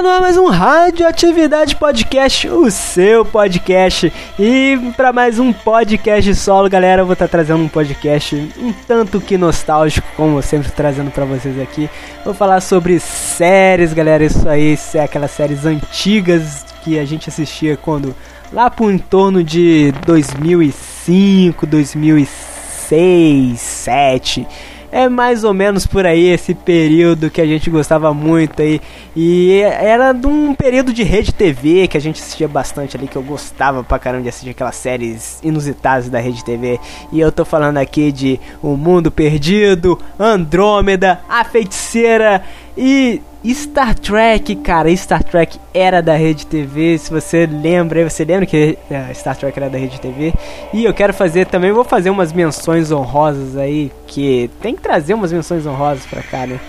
Está no ar mais um Radioatividade Podcast, o seu podcast. E para mais um podcast solo, galera, eu vou estar tá trazendo um podcast um tanto que nostálgico, como sempre trazendo para vocês aqui. Vou falar sobre séries, galera, isso aí, é aquelas séries antigas que a gente assistia quando lá por em torno de 2005, 2006, 2007 é mais ou menos por aí esse período que a gente gostava muito aí. E era de um período de rede TV que a gente assistia bastante ali, que eu gostava pra caramba de assistir aquelas séries inusitadas da rede TV. E eu tô falando aqui de O Mundo Perdido, Andrômeda, A Feiticeira e Star Trek, cara, Star Trek era da Rede TV. Se você lembra, você lembra que é, Star Trek era da Rede TV? E eu quero fazer também, vou fazer umas menções honrosas aí, que tem que trazer umas menções honrosas pra cá, né?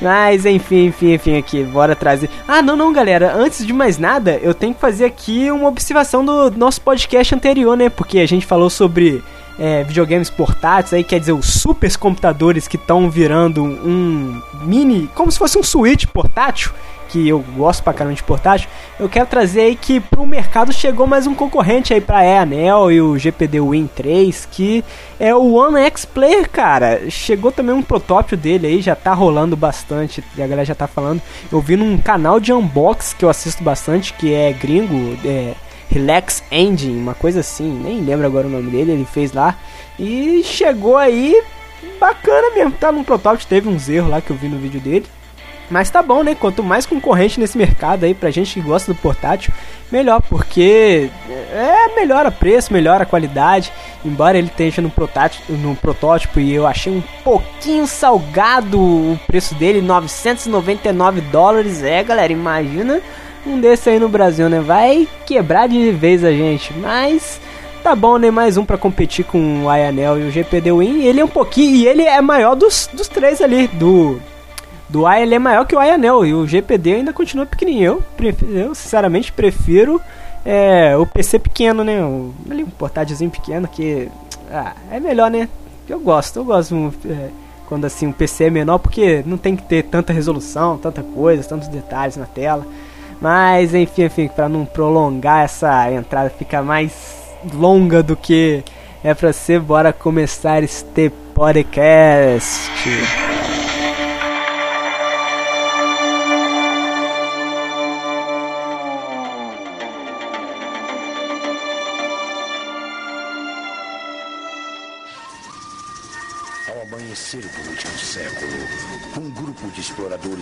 Mas enfim, enfim, enfim, aqui, bora trazer. Ah, não, não, galera, antes de mais nada, eu tenho que fazer aqui uma observação do nosso podcast anterior, né? Porque a gente falou sobre é, videogames portáteis, aí quer dizer, os super computadores que estão virando um mini, como se fosse um Switch portátil, que eu gosto pra caramba de portátil, eu quero trazer aí que pro mercado chegou mais um concorrente aí pra E-Anel e o GPD Win 3, que é o One X Player, cara. Chegou também um protótipo dele aí, já tá rolando bastante, e a galera já tá falando. Eu vi num canal de unbox que eu assisto bastante, que é gringo, é Relax Engine, uma coisa assim, nem lembro agora o nome dele, ele fez lá. E chegou aí bacana mesmo, tá no protótipo, teve uns erros lá que eu vi no vídeo dele. Mas tá bom, né? Quanto mais concorrente nesse mercado aí pra gente que gosta do portátil, melhor, porque é melhora preço, melhora a qualidade. Embora ele esteja no protótipo, no protótipo e eu achei um pouquinho salgado o preço dele, 999 dólares. É, galera, imagina um desse aí no Brasil, né? Vai quebrar de vez a gente, mas tá bom, né? Mais um para competir com o Ayanel e o GPD Win. Ele é um pouquinho e ele é maior dos, dos três ali, do do A ele é maior que o Ayanel e o GPD ainda continua pequenininho. Eu, eu sinceramente prefiro é, o PC pequeno, né? O, ali um portátilzinho pequeno que ah, é melhor, né? Eu gosto, eu gosto é, quando assim um PC é menor porque não tem que ter tanta resolução, tanta coisa, tantos detalhes na tela. Mas enfim, enfim, para não prolongar essa entrada, ficar mais longa do que é para ser, bora começar este podcast.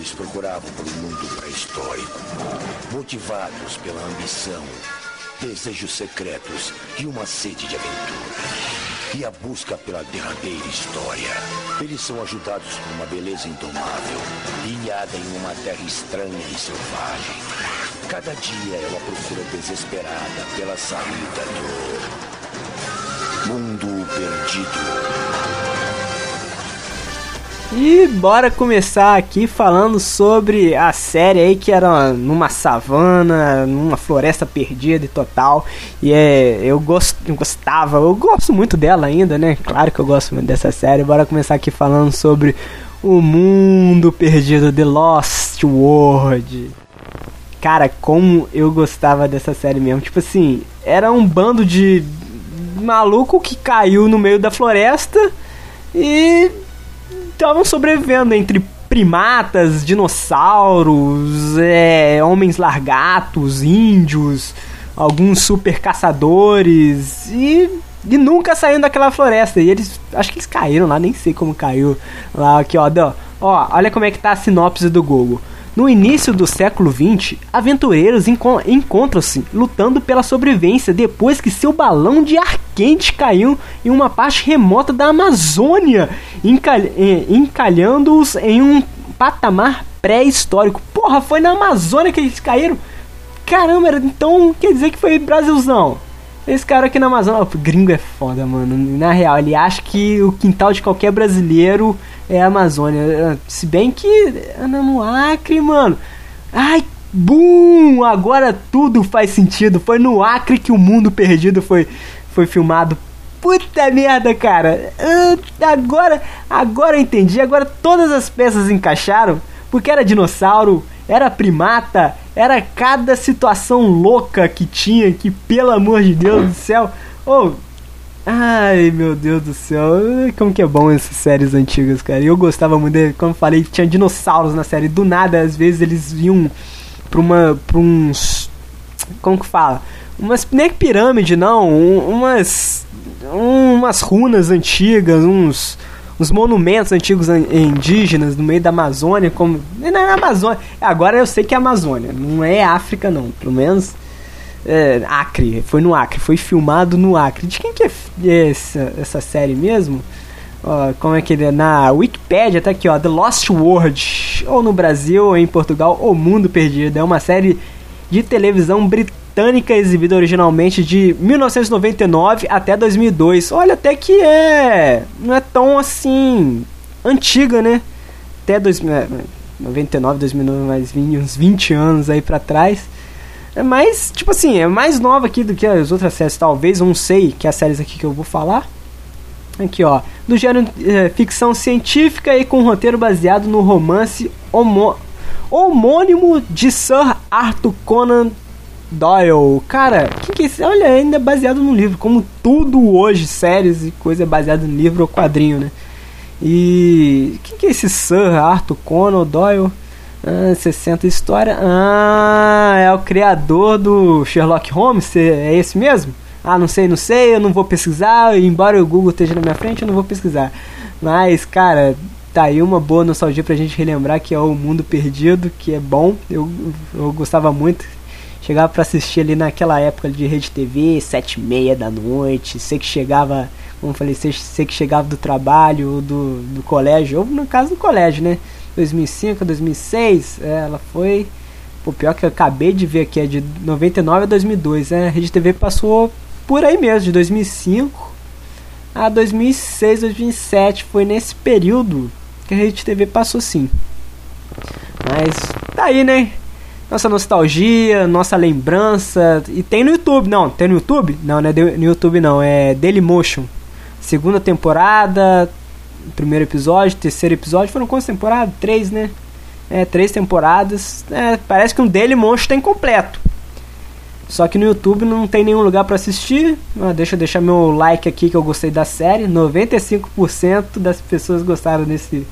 Exploradores procuravam por um mundo pré-histórico, motivados pela ambição, desejos secretos e uma sede de aventura. E a busca pela derradeira história. Eles são ajudados por uma beleza indomável, ilhada em uma terra estranha e selvagem. Cada dia é uma procura desesperada pela saída do mundo perdido. E bora começar aqui falando sobre a série aí que era numa savana, numa floresta perdida e total. E é, eu, gost, gostava, eu gosto muito dela ainda, né? Claro que eu gosto muito dessa série. Bora começar aqui falando sobre o mundo perdido, The Lost World. Cara, como eu gostava dessa série mesmo. Tipo assim, era um bando de maluco que caiu no meio da floresta e estavam sobrevivendo entre primatas, dinossauros, é, homens largatos, índios, alguns super caçadores e, e nunca saindo daquela floresta. E eles, acho que eles caíram lá, nem sei como caiu lá aqui, ó, ó, olha como é que tá a sinopse do Google. No início do século XX, aventureiros enco encontram-se lutando pela sobrevivência depois que seu balão de ar quente caiu em uma parte remota da Amazônia, encal encalhando-os em um patamar pré-histórico. Porra, foi na Amazônia que eles caíram? Caramba, então quer dizer que foi Brasilzão. Esse cara aqui na Amazônia, o gringo é foda, mano. Na real, ele acha que o quintal de qualquer brasileiro é a Amazônia. Se bem que anda no Acre, mano. Ai, bum! Agora tudo faz sentido. Foi no Acre que o mundo perdido foi, foi filmado. Puta merda, cara. Uh, agora, agora eu entendi. Agora todas as peças encaixaram. Porque era dinossauro, era primata, era cada situação louca que tinha, que pelo amor de Deus do céu. Oh, ai meu Deus do céu, como que é bom essas séries antigas, cara. Eu gostava muito, de, como falei, tinha dinossauros na série. Do nada, às vezes eles vinham pra uma. pra uns. Como que fala? Umas. Nem pirâmide, não. umas. umas runas antigas, uns uns monumentos antigos indígenas no meio da Amazônia, como. Não é Amazônia. Agora eu sei que é Amazônia, não é África, não. Pelo menos. É, Acre, foi no Acre, foi filmado no Acre. De quem que é essa, essa série mesmo? Como é que ele é? Na Wikipedia tá aqui, ó, The Lost World, ou no Brasil, ou em Portugal, O Mundo Perdido. É uma série de televisão britânica exibida originalmente de 1999 até 2002. Olha, até que é. Não é tão assim. antiga, né? Até 99, 2009, mais uns 20 anos aí pra trás. É mais, tipo assim, é mais nova aqui do que as outras séries, talvez, não sei, que é as séries aqui que eu vou falar. Aqui, ó. Do gênero é, ficção científica e com roteiro baseado no romance homo homônimo de Sir Arthur Conan Doyle. Cara, que que é esse? Olha, ainda é baseado no livro, como tudo hoje, séries e coisa é baseado no livro ou quadrinho, né? E quem que é esse Sir Arthur Conan Doyle? Ah, 60 história. Ah, é o criador do Sherlock Holmes, é esse mesmo? Ah, não sei, não sei, eu não vou pesquisar, embora o Google esteja na minha frente, eu não vou pesquisar. Mas, cara, tá aí uma boa nostalgia pra gente relembrar que é o Mundo Perdido, que é bom. Eu, eu gostava muito, Chegava para assistir ali naquela época de Rede TV, sete e meia da noite. Sei que chegava, como falei, sei, sei que chegava do trabalho ou do, do colégio, ou no caso do colégio, né? 2005, 2006, é, ela foi. O pior que eu acabei de ver aqui é de 99 a 2002, né? A Rede TV passou por aí mesmo, de 2005 a 2006, 2007. Foi nesse período que a Rede TV passou sim. Mas tá aí, né? nossa nostalgia, nossa lembrança. E tem no YouTube, não, tem no YouTube? Não, não é no YouTube não, é Dailymotion. Segunda temporada, primeiro episódio, terceiro episódio, foram quantas temporadas? Três, né? É, três temporadas. É, parece que um Dailymotion tem completo. Só que no YouTube não tem nenhum lugar para assistir. Ah, deixa eu deixar meu like aqui que eu gostei da série. 95% das pessoas gostaram desse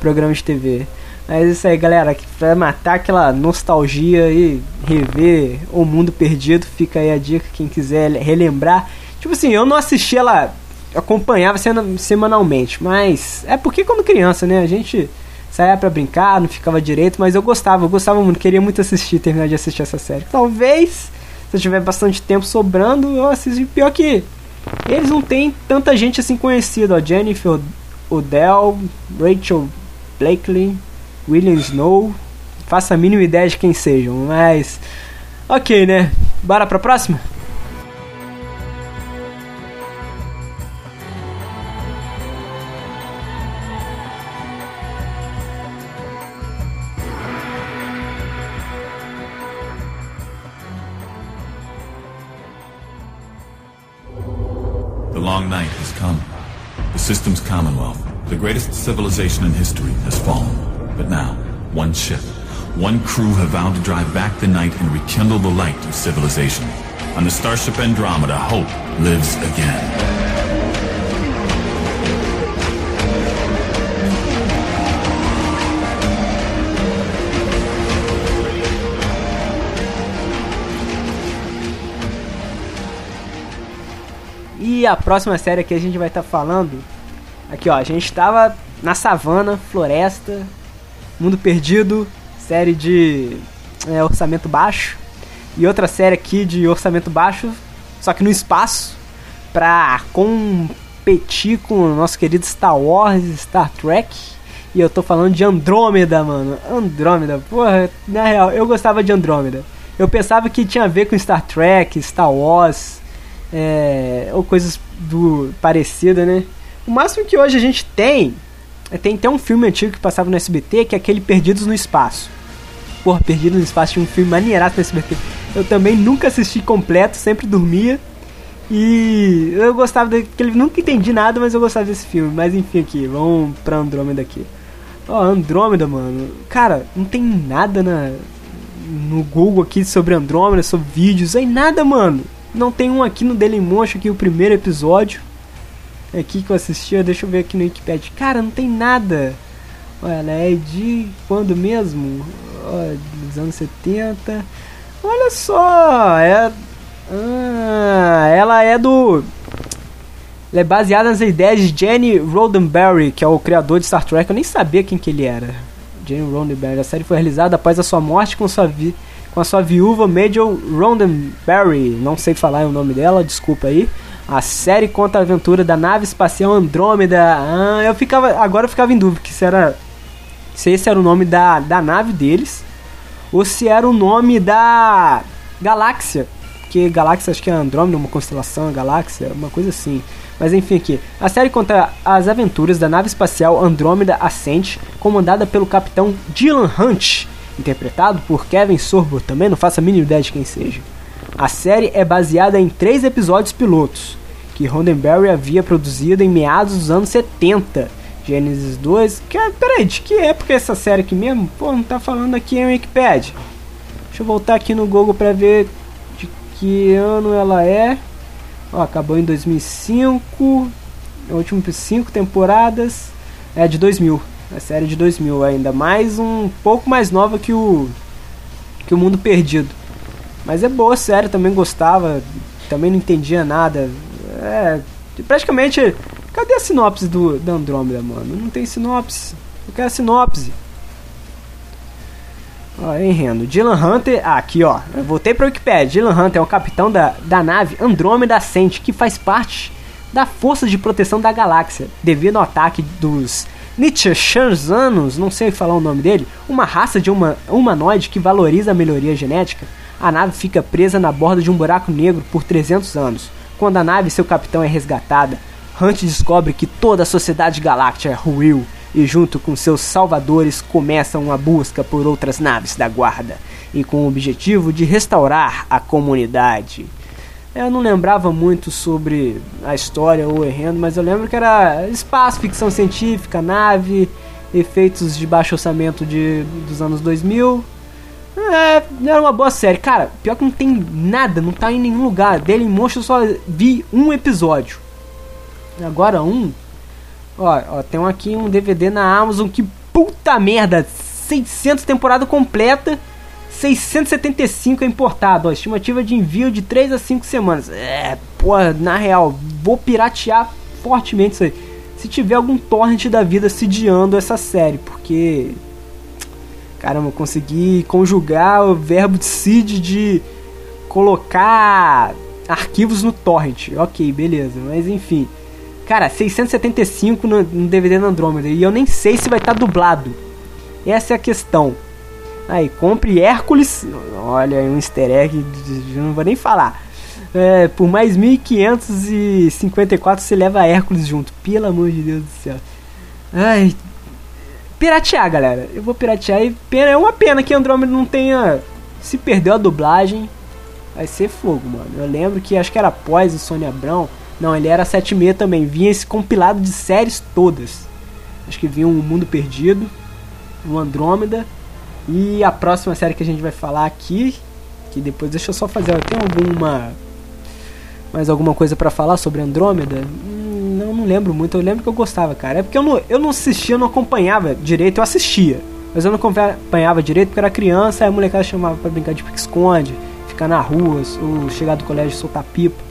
programa de TV. Mas é isso aí, galera. Pra matar aquela nostalgia e rever O Mundo Perdido, fica aí a dica. Quem quiser relembrar. Tipo assim, eu não assisti ela, acompanhava semanalmente. Mas é porque quando criança, né? A gente saía pra brincar, não ficava direito. Mas eu gostava, eu gostava muito. Queria muito assistir, terminar de assistir essa série. Talvez, se eu tiver bastante tempo sobrando, eu assisto. Pior que eles não têm tanta gente assim conhecida. Ó, Jennifer Odell, Rachel Blakely. William Snow. Faça a mínima ideia de quem sejam, mas. Ok, né? Bora pra próxima? System's commonwealth, the greatest civilization in history, has fallen. But now, one ship, one crew have vowed to drive back the night and rekindle the light of civilization. On the Starship Andromeda, hope lives again. E a próxima série que a gente vai estar tá falando, aqui ó, a gente estava na savana, floresta, Mundo Perdido, série de é, orçamento baixo. E outra série aqui de orçamento baixo, só que no espaço, pra competir com o nosso querido Star Wars, Star Trek. E eu tô falando de Andrômeda, mano. Andrômeda, porra, na real, eu gostava de Andrômeda. Eu pensava que tinha a ver com Star Trek, Star Wars, é, ou coisas do parecidas, né? O máximo que hoje a gente tem é, tem até um filme antigo que passava no SBT, que é aquele Perdidos no Espaço. Porra, Perdidos no Espaço tinha um filme maneiraço no SBT. Eu também nunca assisti completo, sempre dormia. E eu gostava daquele. Nunca entendi nada, mas eu gostava desse filme. Mas enfim, aqui, vamos pra Andrômeda aqui. Ó, Andrômeda, mano. Cara, não tem nada na, no Google aqui sobre Andrômeda, sobre vídeos, aí nada, mano. Não tem um aqui no Dailymotion, aqui o primeiro episódio. É aqui que eu assisti, deixa eu ver aqui no Wikipedia. Cara, não tem nada. Olha, ela é de quando mesmo? Dos anos 70. Olha só, é. Ah, ela é do. Ela é baseada nas ideias de Jenny Roddenberry, que é o criador de Star Trek. Eu nem sabia quem que ele era. Jenny Roddenberry. A série foi realizada após a sua morte com sua, vi com a sua viúva Major Roddenberry. Não sei falar o nome dela, desculpa aí. A série conta a aventura da nave espacial Andrômeda. Ah, eu ficava, agora eu ficava em dúvida se era se esse era o nome da, da nave deles ou se era o nome da galáxia. Porque galáxia acho que é Andrômeda, uma constelação, galáxia, uma coisa assim. Mas enfim aqui, a série conta as aventuras da nave espacial Andrômeda Ascent, comandada pelo capitão Dylan Hunt, interpretado por Kevin Sorbo, também não faço a mínima ideia de quem seja. A série é baseada em três episódios pilotos, que Roddenberry havia produzido em meados dos anos 70. Genesis 2. Que, peraí, de que época é essa série aqui mesmo? Pô, não tá falando aqui em Wikipedia. Deixa eu voltar aqui no Google pra ver de que ano ela é. Ó, acabou em 2005. Últimas cinco temporadas. É de 2000. A série de 2000 ainda. Mais um pouco mais nova que o. Que o Mundo Perdido. Mas é boa série, também gostava. Também não entendia nada. É. Praticamente. Cadê a sinopse do, da Andrômeda, mano? Não tem sinopse. Eu quero sinopse. Ó, hein, Dylan Hunter. Ah, aqui, ó. Eu voltei pra Wikipedia. Dylan Hunter é o capitão da, da nave Andrômeda Ascent, que faz parte da Força de Proteção da Galáxia, devido ao ataque dos Nietzscheanos, não sei falar o nome dele, uma raça de uma humanoide que valoriza a melhoria genética. A nave fica presa na borda de um buraco negro por 300 anos. Quando a nave e seu capitão é resgatada, Hunt descobre que toda a sociedade galáctica ruiu e junto com seus salvadores começam a busca por outras naves da guarda e com o objetivo de restaurar a comunidade. Eu não lembrava muito sobre a história ou errando, mas eu lembro que era espaço, ficção científica, nave, efeitos de baixo orçamento de, dos anos 2000. É, era uma boa série. Cara, pior que não tem nada, não tá em nenhum lugar. Dele em Monstro eu só vi um episódio. Agora um. Ó, ó, tem um aqui um DVD na Amazon que puta merda, 600 temporada completa, 675 é importado, ó, estimativa de envio de 3 a 5 semanas. É, pô, na real, vou piratear fortemente isso aí. Se tiver algum torrent da vida sediando essa série, porque caramba, consegui conjugar o verbo de seed de colocar arquivos no torrent. OK, beleza, mas enfim. Cara, 675 no, DVD da Andrômeda. E eu nem sei se vai estar tá dublado. Essa é a questão. Aí, compre Hércules. Olha, um easter egg. Não vou nem falar. É, por mais 1554 você leva Hércules junto. Pelo amor de Deus do céu. Ai. Piratear, galera. Eu vou piratear e pena, é uma pena que Andrômeda não tenha. Se perdeu a dublagem. Vai ser fogo, mano. Eu lembro que acho que era após o Sônia Abrão não, ele era 7,6 também. Vinha esse compilado de séries todas. Acho que vinha um Mundo Perdido, um Andrômeda. E a próxima série que a gente vai falar aqui, que depois deixa eu só fazer, tem alguma mais alguma coisa para falar sobre Andrômeda? Não, não lembro muito. Eu lembro que eu gostava, cara. É porque eu não, eu não assistia, eu não acompanhava direito. Eu assistia, mas eu não acompanhava direito porque eu era criança. Aí a molecada chamava para brincar de pique-esconde, ficar na rua, ou chegar do colégio e soltar pipa.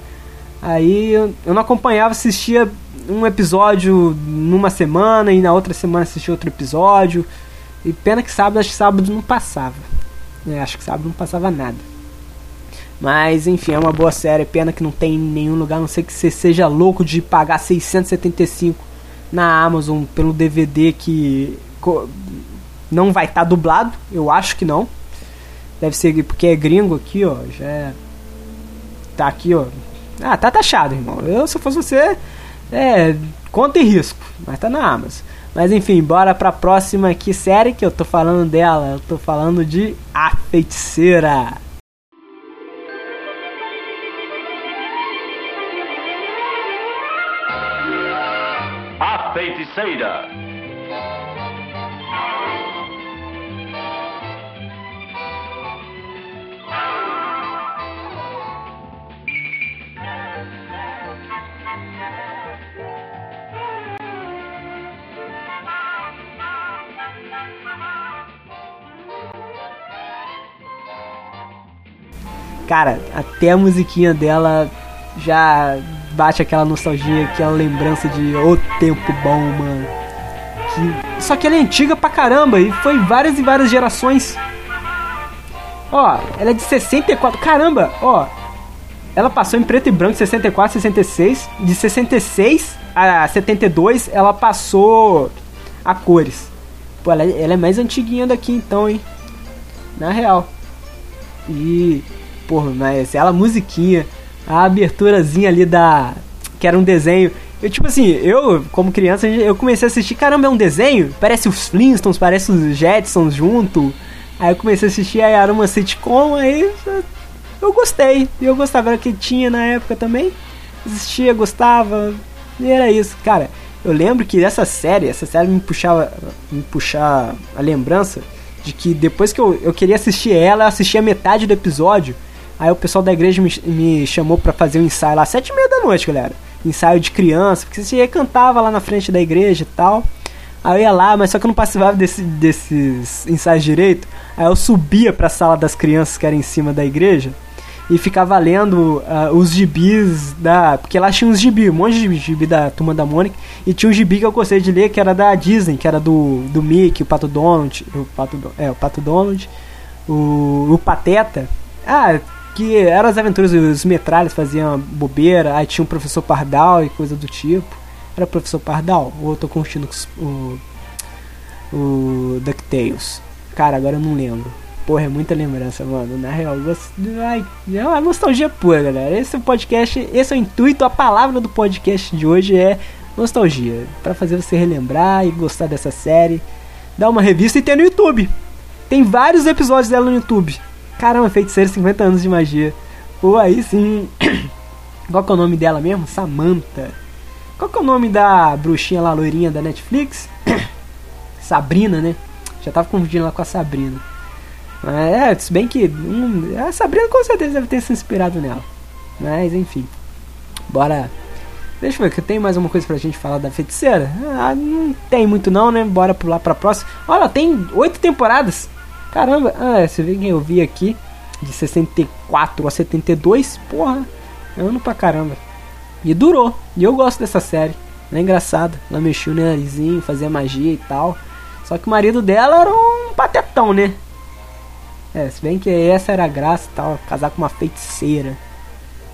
Aí eu, não acompanhava, assistia um episódio numa semana e na outra semana assistia outro episódio. E pena que sábado, acho que sábado não passava. É, acho que sábado não passava nada. Mas enfim, é uma boa série. Pena que não tem em nenhum lugar, a não sei que você seja louco de pagar 675 na Amazon pelo DVD que não vai estar tá dublado. Eu acho que não. Deve ser porque é gringo aqui, ó. Já é... tá aqui, ó. Ah, tá taxado, irmão. Eu, se fosse você, é, conta e risco. Mas tá na Amazon. Mas enfim, bora pra próxima aqui série que eu tô falando dela. Eu tô falando de A Feiticeira. feiticeira. Cara, até a musiquinha dela já bate aquela nostalgia, aquela lembrança de o tempo bom, mano. Que... Só que ela é antiga pra caramba e foi várias e várias gerações. Ó, ela é de 64. Caramba, ó. Ela passou em preto e branco 64, 66. De 66 a 72, ela passou a cores. Pô, ela, é, ela é mais antiguinha daqui então, hein? Na real. E, porra, mas ela musiquinha, a aberturazinha ali da. que era um desenho. Eu, tipo assim, eu, como criança, eu comecei a assistir, caramba, é um desenho? Parece os Flintstones, parece os Jetsons junto. Aí eu comecei a assistir, aí era uma sitcom, aí eu gostei. Eu gostava, era que tinha na época também. Assistia, gostava. E era isso. Cara, eu lembro que essa série, essa série me puxava, me puxar a lembrança de que depois que eu, eu queria assistir ela, eu assistia metade do episódio. Aí o pessoal da igreja me, me chamou para fazer um ensaio lá, sete e meia da noite, galera. Ensaio de criança, porque você cantava lá na frente da igreja e tal. Aí eu ia lá, mas só que eu não participava desse, desses ensaios direito. Aí eu subia pra sala das crianças que era em cima da igreja e ficava lendo uh, os gibis da. Porque lá tinha uns gibis, um monte de gibi da turma da Mônica. E tinha um gibi que eu gostei de ler que era da Disney, que era do, do Mickey, o Pato Donald. O Pato, é, o Pato Donald, o, o Pateta. Ah, que eram as aventuras, os metralhas faziam bobeira, aí tinha um professor Pardal e coisa do tipo. Era o professor Pardal? Ou eu tô curtindo o, o DuckTales? Cara, agora eu não lembro. Porra, é muita lembrança, mano. Na real, ai, é uma nostalgia pura, galera. Esse é o podcast, esse é o intuito, a palavra do podcast de hoje é nostalgia. para fazer você relembrar e gostar dessa série. Dá uma revista e tem no YouTube. Tem vários episódios dela no YouTube. Caramba, feiticeiro 50 anos de magia. Pô, aí sim. Qual que é o nome dela mesmo? Samantha. Qual que é o nome da bruxinha lá, loirinha da Netflix? Sabrina, né? Já tava confundindo ela com a Sabrina. É, se bem que hum, a Sabrina com certeza deve ter se inspirado nela. Mas enfim. Bora. Deixa eu ver, que tem mais uma coisa pra gente falar da feiticeira? Ah, não tem muito não, né? Bora pular pra próxima. Olha, tem oito temporadas. Caramba, ah, você vê quem eu vi aqui. De 64 a 72, porra, é ano pra caramba. E durou. E eu gosto dessa série. É engraçada. Ela mexeu no narizinho, fazia magia e tal. Só que o marido dela era um patetão, né? É, se bem que essa era a graça e tal, casar com uma feiticeira.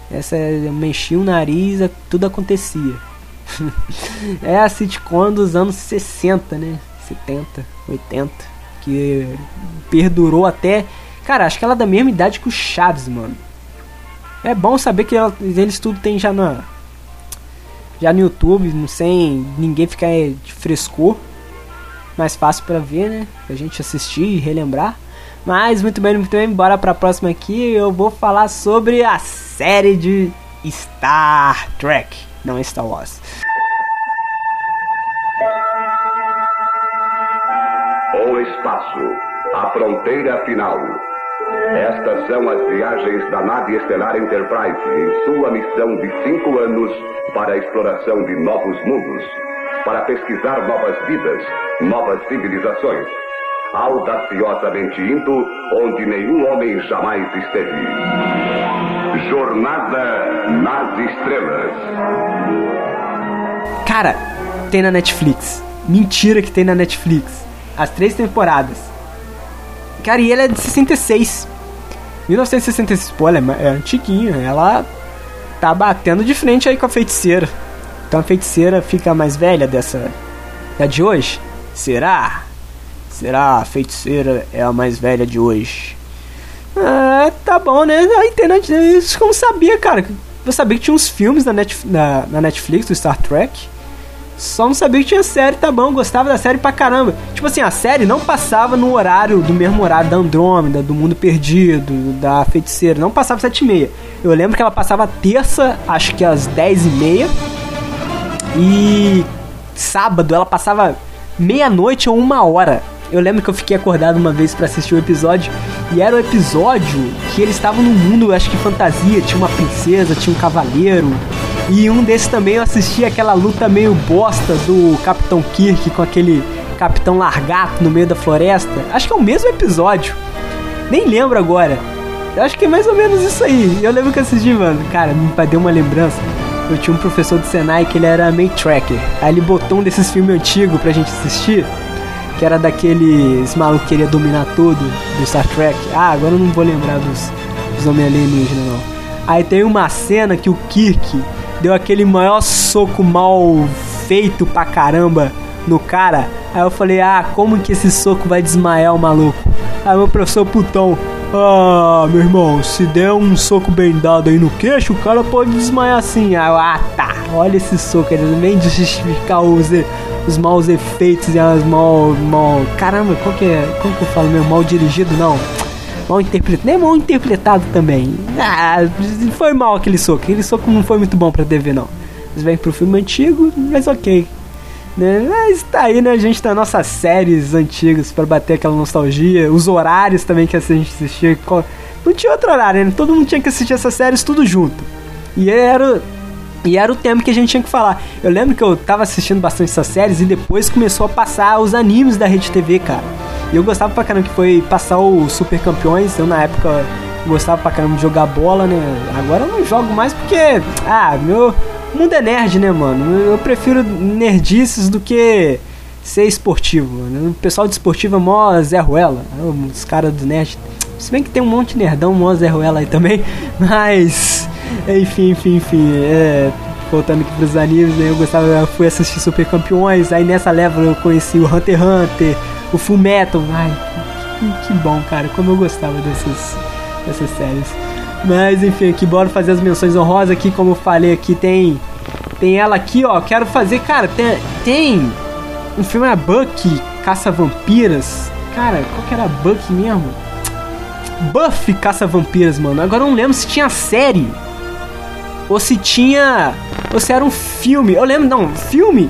Essa mexia o nariz, tudo acontecia. é a sitcom dos anos 60, né? 70, 80. Que perdurou até. Cara, acho que ela é da mesma idade que o Chaves, mano. É bom saber que ela, eles tudo tem já na. Já no YouTube, sem ninguém ficar de frescor. Mais fácil para ver, né? Pra gente assistir e relembrar. Mas muito bem, muito bem, bora pra próxima aqui. Eu vou falar sobre a série de Star Trek, não Star Wars. O espaço, a fronteira final. Estas são as viagens da nave estelar Enterprise em sua missão de cinco anos para a exploração de novos mundos, para pesquisar novas vidas, novas civilizações audaciosamente indo onde nenhum homem jamais esteve. Jornada nas Estrelas. Cara, tem na Netflix. Mentira que tem na Netflix. As três temporadas. Cara, e ela é de 66. 1966, pô, ela é, é antiguinha. Ela tá batendo de frente aí com a feiticeira. Então a feiticeira fica mais velha dessa. da de hoje? Será? Será a feiticeira é a mais velha de hoje? Ah, tá bom, né? A internet, isso como sabia, cara. Eu sabia que tinha uns filmes na, Net, na, na, Netflix do Star Trek. Só não sabia que tinha série, tá bom. Gostava da série pra caramba. Tipo assim, a série não passava no horário, do mesmo horário da Andrômeda, do Mundo Perdido, da Feiticeira. Não passava sete e meia. Eu lembro que ela passava terça, acho que às dez e meia. E sábado ela passava meia-noite ou uma hora. Eu lembro que eu fiquei acordado uma vez para assistir o episódio e era o episódio que eles estavam num mundo, acho que fantasia, tinha uma princesa, tinha um cavaleiro. E um desses também eu assisti aquela luta meio bosta do Capitão Kirk com aquele Capitão Largato no meio da floresta. Acho que é o mesmo episódio. Nem lembro agora. Eu acho que é mais ou menos isso aí. Eu lembro que assisti, mano. Cara, me deu uma lembrança. Eu tinha um professor do Senai que ele era meio tracker. Aí ele botou um desses filmes antigos pra gente assistir. Que era daqueles malucos que queria dominar tudo do Star Trek. Ah, agora eu não vou lembrar dos, dos homens alienígenas, não. Aí tem uma cena que o Kirk deu aquele maior soco mal feito pra caramba no cara. Aí eu falei, ah, como que esse soco vai desmaiar o maluco? Aí meu professor putão, ah, meu irmão, se der um soco bem dado aí no queixo, o cara pode desmaiar assim. Aí eu, ah, tá, olha esse soco, ele vem de justificar os, os maus efeitos e as mal, mal. Caramba, qual que é? Como que eu falo mesmo? Mal dirigido? Não. Mal interpretado, nem mal interpretado também. Ah, foi mal aquele soco. Aquele soco não foi muito bom pra TV, não. Mas vem pro filme antigo, mas ok. Né? Mas tá aí, né? A gente tá nossas séries antigas para bater aquela nostalgia. Os horários também que a gente assistia. Não tinha outro horário, né? Todo mundo tinha que assistir essas séries tudo junto. E era. E era o tema que a gente tinha que falar. Eu lembro que eu tava assistindo bastante essas séries e depois começou a passar os animes da Rede TV, cara. E eu gostava pra caramba que foi passar o Super Campeões. Eu na época gostava pra caramba de jogar bola, né? Agora eu não jogo mais porque. Ah, meu mundo é nerd, né, mano? Eu prefiro nerdices do que ser esportivo, mano. O pessoal de esportivo é mó Zé Ruela. Os caras do nerd. Se bem que tem um monte de nerdão mó Zé Ruela aí também. Mas. Enfim, enfim, enfim. É, voltando aqui pros animes, né? Eu gostava, eu fui assistir Super Campeões. Aí nessa leva eu conheci o Hunter x Hunter, o Full Metal. Ai, que, que bom, cara. Como eu gostava dessas, dessas séries. Mas enfim, aqui bora fazer as menções honrosas aqui, como eu falei aqui, tem tem ela aqui, ó, quero fazer, cara, tem tem um filme a Bucky Caça Vampiras. Cara, qual que era Bucky mesmo? Buffy Caça Vampiras, mano. Agora eu não lembro se tinha série ou se tinha ou se era um filme. Eu lembro, não, filme.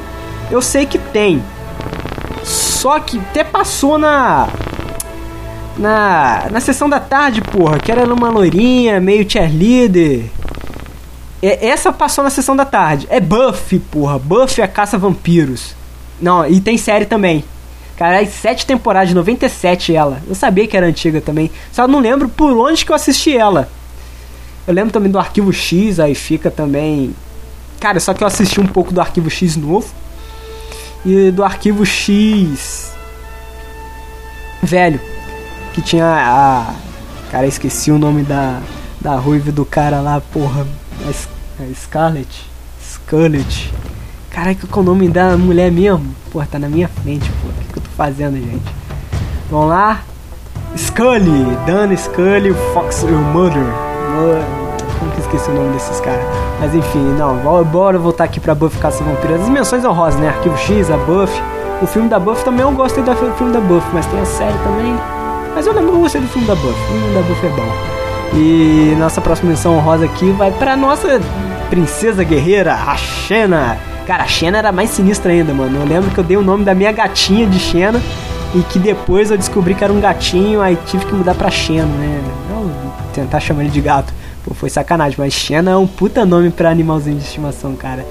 Eu sei que tem. Só que até passou na na, na sessão da tarde, porra, que era numa loirinha, meio cheerleader. É, essa passou na sessão da tarde. É Buffy, porra. Buffy a caça vampiros. Não, e tem série também. Cara, sete temporadas, de 97 ela. Eu sabia que era antiga também. Só não lembro por onde que eu assisti ela. Eu lembro também do Arquivo X, aí fica também. Cara, só que eu assisti um pouco do Arquivo X novo. E do Arquivo X. Velho que tinha a. Cara, esqueci o nome da, da ruiva do cara lá, porra. A, a Scarlett. Scarlett. Caralho, qual é o nome da mulher mesmo? Porra, tá na minha frente, porra. O que, que eu tô fazendo, gente? Vamos lá. Scully, Dana Scully, Fox Mother. Como que esqueci o nome desses caras? Mas enfim, não, bora voltar aqui pra Buffy Caça Vampiras. As menções honrosas, né? Arquivo X, a Buffy. O filme da Buffy também eu gostei do filme da Buffy, mas tem a série também. Mas eu lembro que eu gostei do filme da Buffy. O filme da Buffy é bom. E nossa próxima missão rosa aqui vai pra nossa princesa guerreira, a Xena. Cara, a Xena era mais sinistra ainda, mano. Eu lembro que eu dei o nome da minha gatinha de Xena e que depois eu descobri que era um gatinho, aí tive que mudar pra Xena, né? Não tentar chamar ele de gato. Pô, foi sacanagem, mas Xena é um puta nome pra animalzinho de estimação, cara.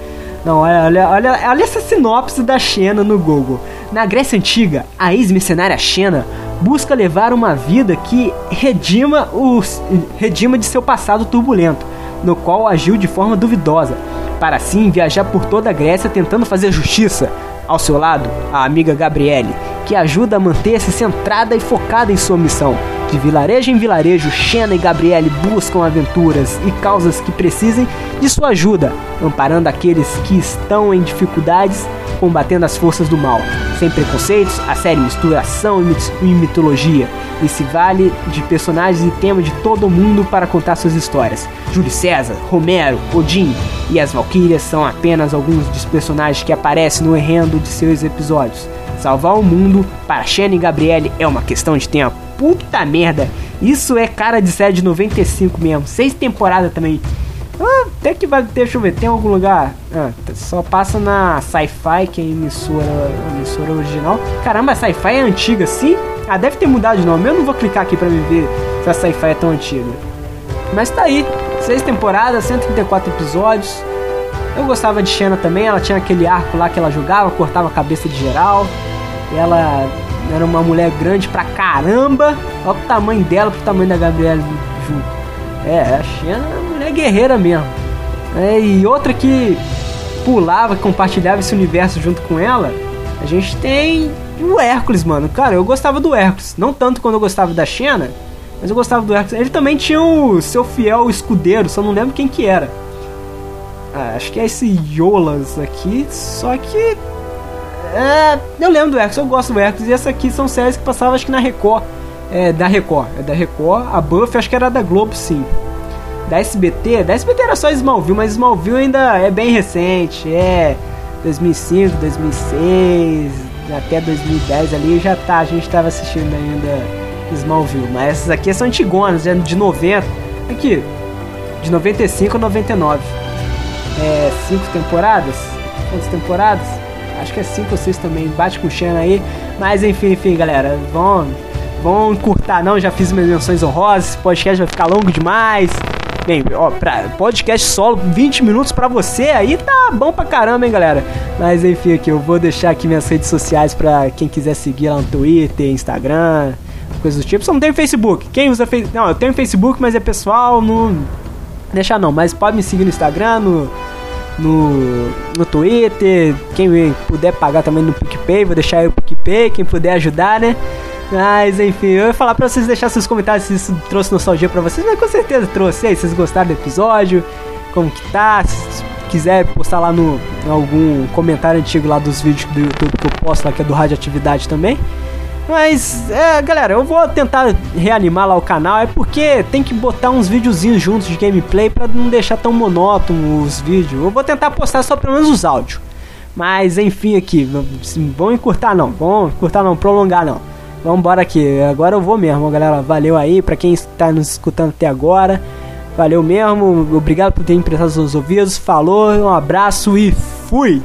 Não, olha, olha, olha, olha essa sinopse da Xena no Google. Na Grécia Antiga, a ex-mercenária Xena busca levar uma vida que redima, os, redima de seu passado turbulento, no qual agiu de forma duvidosa, para assim viajar por toda a Grécia tentando fazer justiça. Ao seu lado, a amiga Gabriele, que ajuda a manter-se centrada e focada em sua missão. De vilarejo em vilarejo, Xena e Gabriele buscam aventuras e causas que precisem de sua ajuda, amparando aqueles que estão em dificuldades combatendo as forças do mal. Sem preconceitos, a série mistura ação e mitologia e se vale de personagens e temas de todo mundo para contar suas histórias. Júlio César, Romero, Odin e as Valkyrias são apenas alguns dos personagens que aparecem no enredo de seus episódios. Salvar o mundo para Shannon e Gabriele é uma questão de tempo. Puta merda, isso é cara de série de 95 mesmo. Seis temporadas também. Ah, até que vai. Deixa eu ver, tem algum lugar. Ah, só passa na Sci-Fi, que é a emissora, a emissora original. Caramba, a Sci-Fi é antiga assim? Ah, deve ter mudado de nome. Eu não vou clicar aqui pra me ver se a Sci-Fi é tão antiga. Mas tá aí. Seis temporadas, 134 episódios. Eu gostava de Xena também, ela tinha aquele arco lá que ela jogava, cortava a cabeça de geral. Ela era uma mulher grande pra caramba. Olha o tamanho dela pro tamanho da Gabriela junto. É, a Xena é uma mulher guerreira mesmo. É, e outra que pulava, compartilhava esse universo junto com ela, a gente tem o Hércules, mano. Cara, eu gostava do Hércules. Não tanto quando eu gostava da Xena, mas eu gostava do Hércules. Ele também tinha o seu fiel escudeiro, só não lembro quem que era. Ah, acho que é esse Yolas aqui, só que. É, eu lembro do Hércules, eu gosto do Hércules. E essa aqui são séries que passavam acho que na Record. É, da Record, é da Record. A Buffy acho que era da Globo, sim. Da SBT, da SBT era só Smallville, mas Smallville ainda é bem recente. É 2005, 2006, até 2010 ali já tá. A gente tava assistindo ainda Smallville. Mas essas aqui são antigonas, é de 90. Aqui, de 95 a 99 é, cinco temporadas. Quantas temporadas? Acho que é cinco ou seis também. Bate com o Shannon aí. Mas enfim, enfim, galera. Vão, vão encurtar não. Já fiz minhas menções honrosas. Esse podcast vai ficar longo demais. Bem, ó, pra podcast solo, 20 minutos pra você aí tá bom pra caramba, hein, galera. Mas enfim, aqui eu vou deixar aqui minhas redes sociais pra quem quiser seguir lá no Twitter, Instagram, coisas do tipo. Só não tem Facebook. Quem usa Facebook? Não, eu tenho Facebook, mas é pessoal, não. Deixar não, mas pode me seguir no Instagram, no no, no Twitter. Quem puder pagar também no PicPay, vou deixar aí o PicPay, quem puder ajudar, né? Mas enfim, eu ia falar pra vocês deixar seus comentários se isso trouxe nostalgia pra vocês, mas com certeza trouxe. aí, vocês gostaram do episódio? Como que tá? Se quiser postar lá no algum comentário antigo lá dos vídeos do YouTube que eu posto lá, que é do Radioatividade também. Mas, é, galera, eu vou tentar reanimar lá o canal, é porque tem que botar uns videozinhos juntos de gameplay para não deixar tão monótono os vídeos. Eu vou tentar postar só pelo menos os áudios. Mas, enfim, aqui, vão encurtar não, vão encurtar não, prolongar não. Vamos embora aqui, agora eu vou mesmo, galera. Valeu aí para quem está nos escutando até agora. Valeu mesmo, obrigado por ter emprestado seus ouvidos. Falou, um abraço e fui!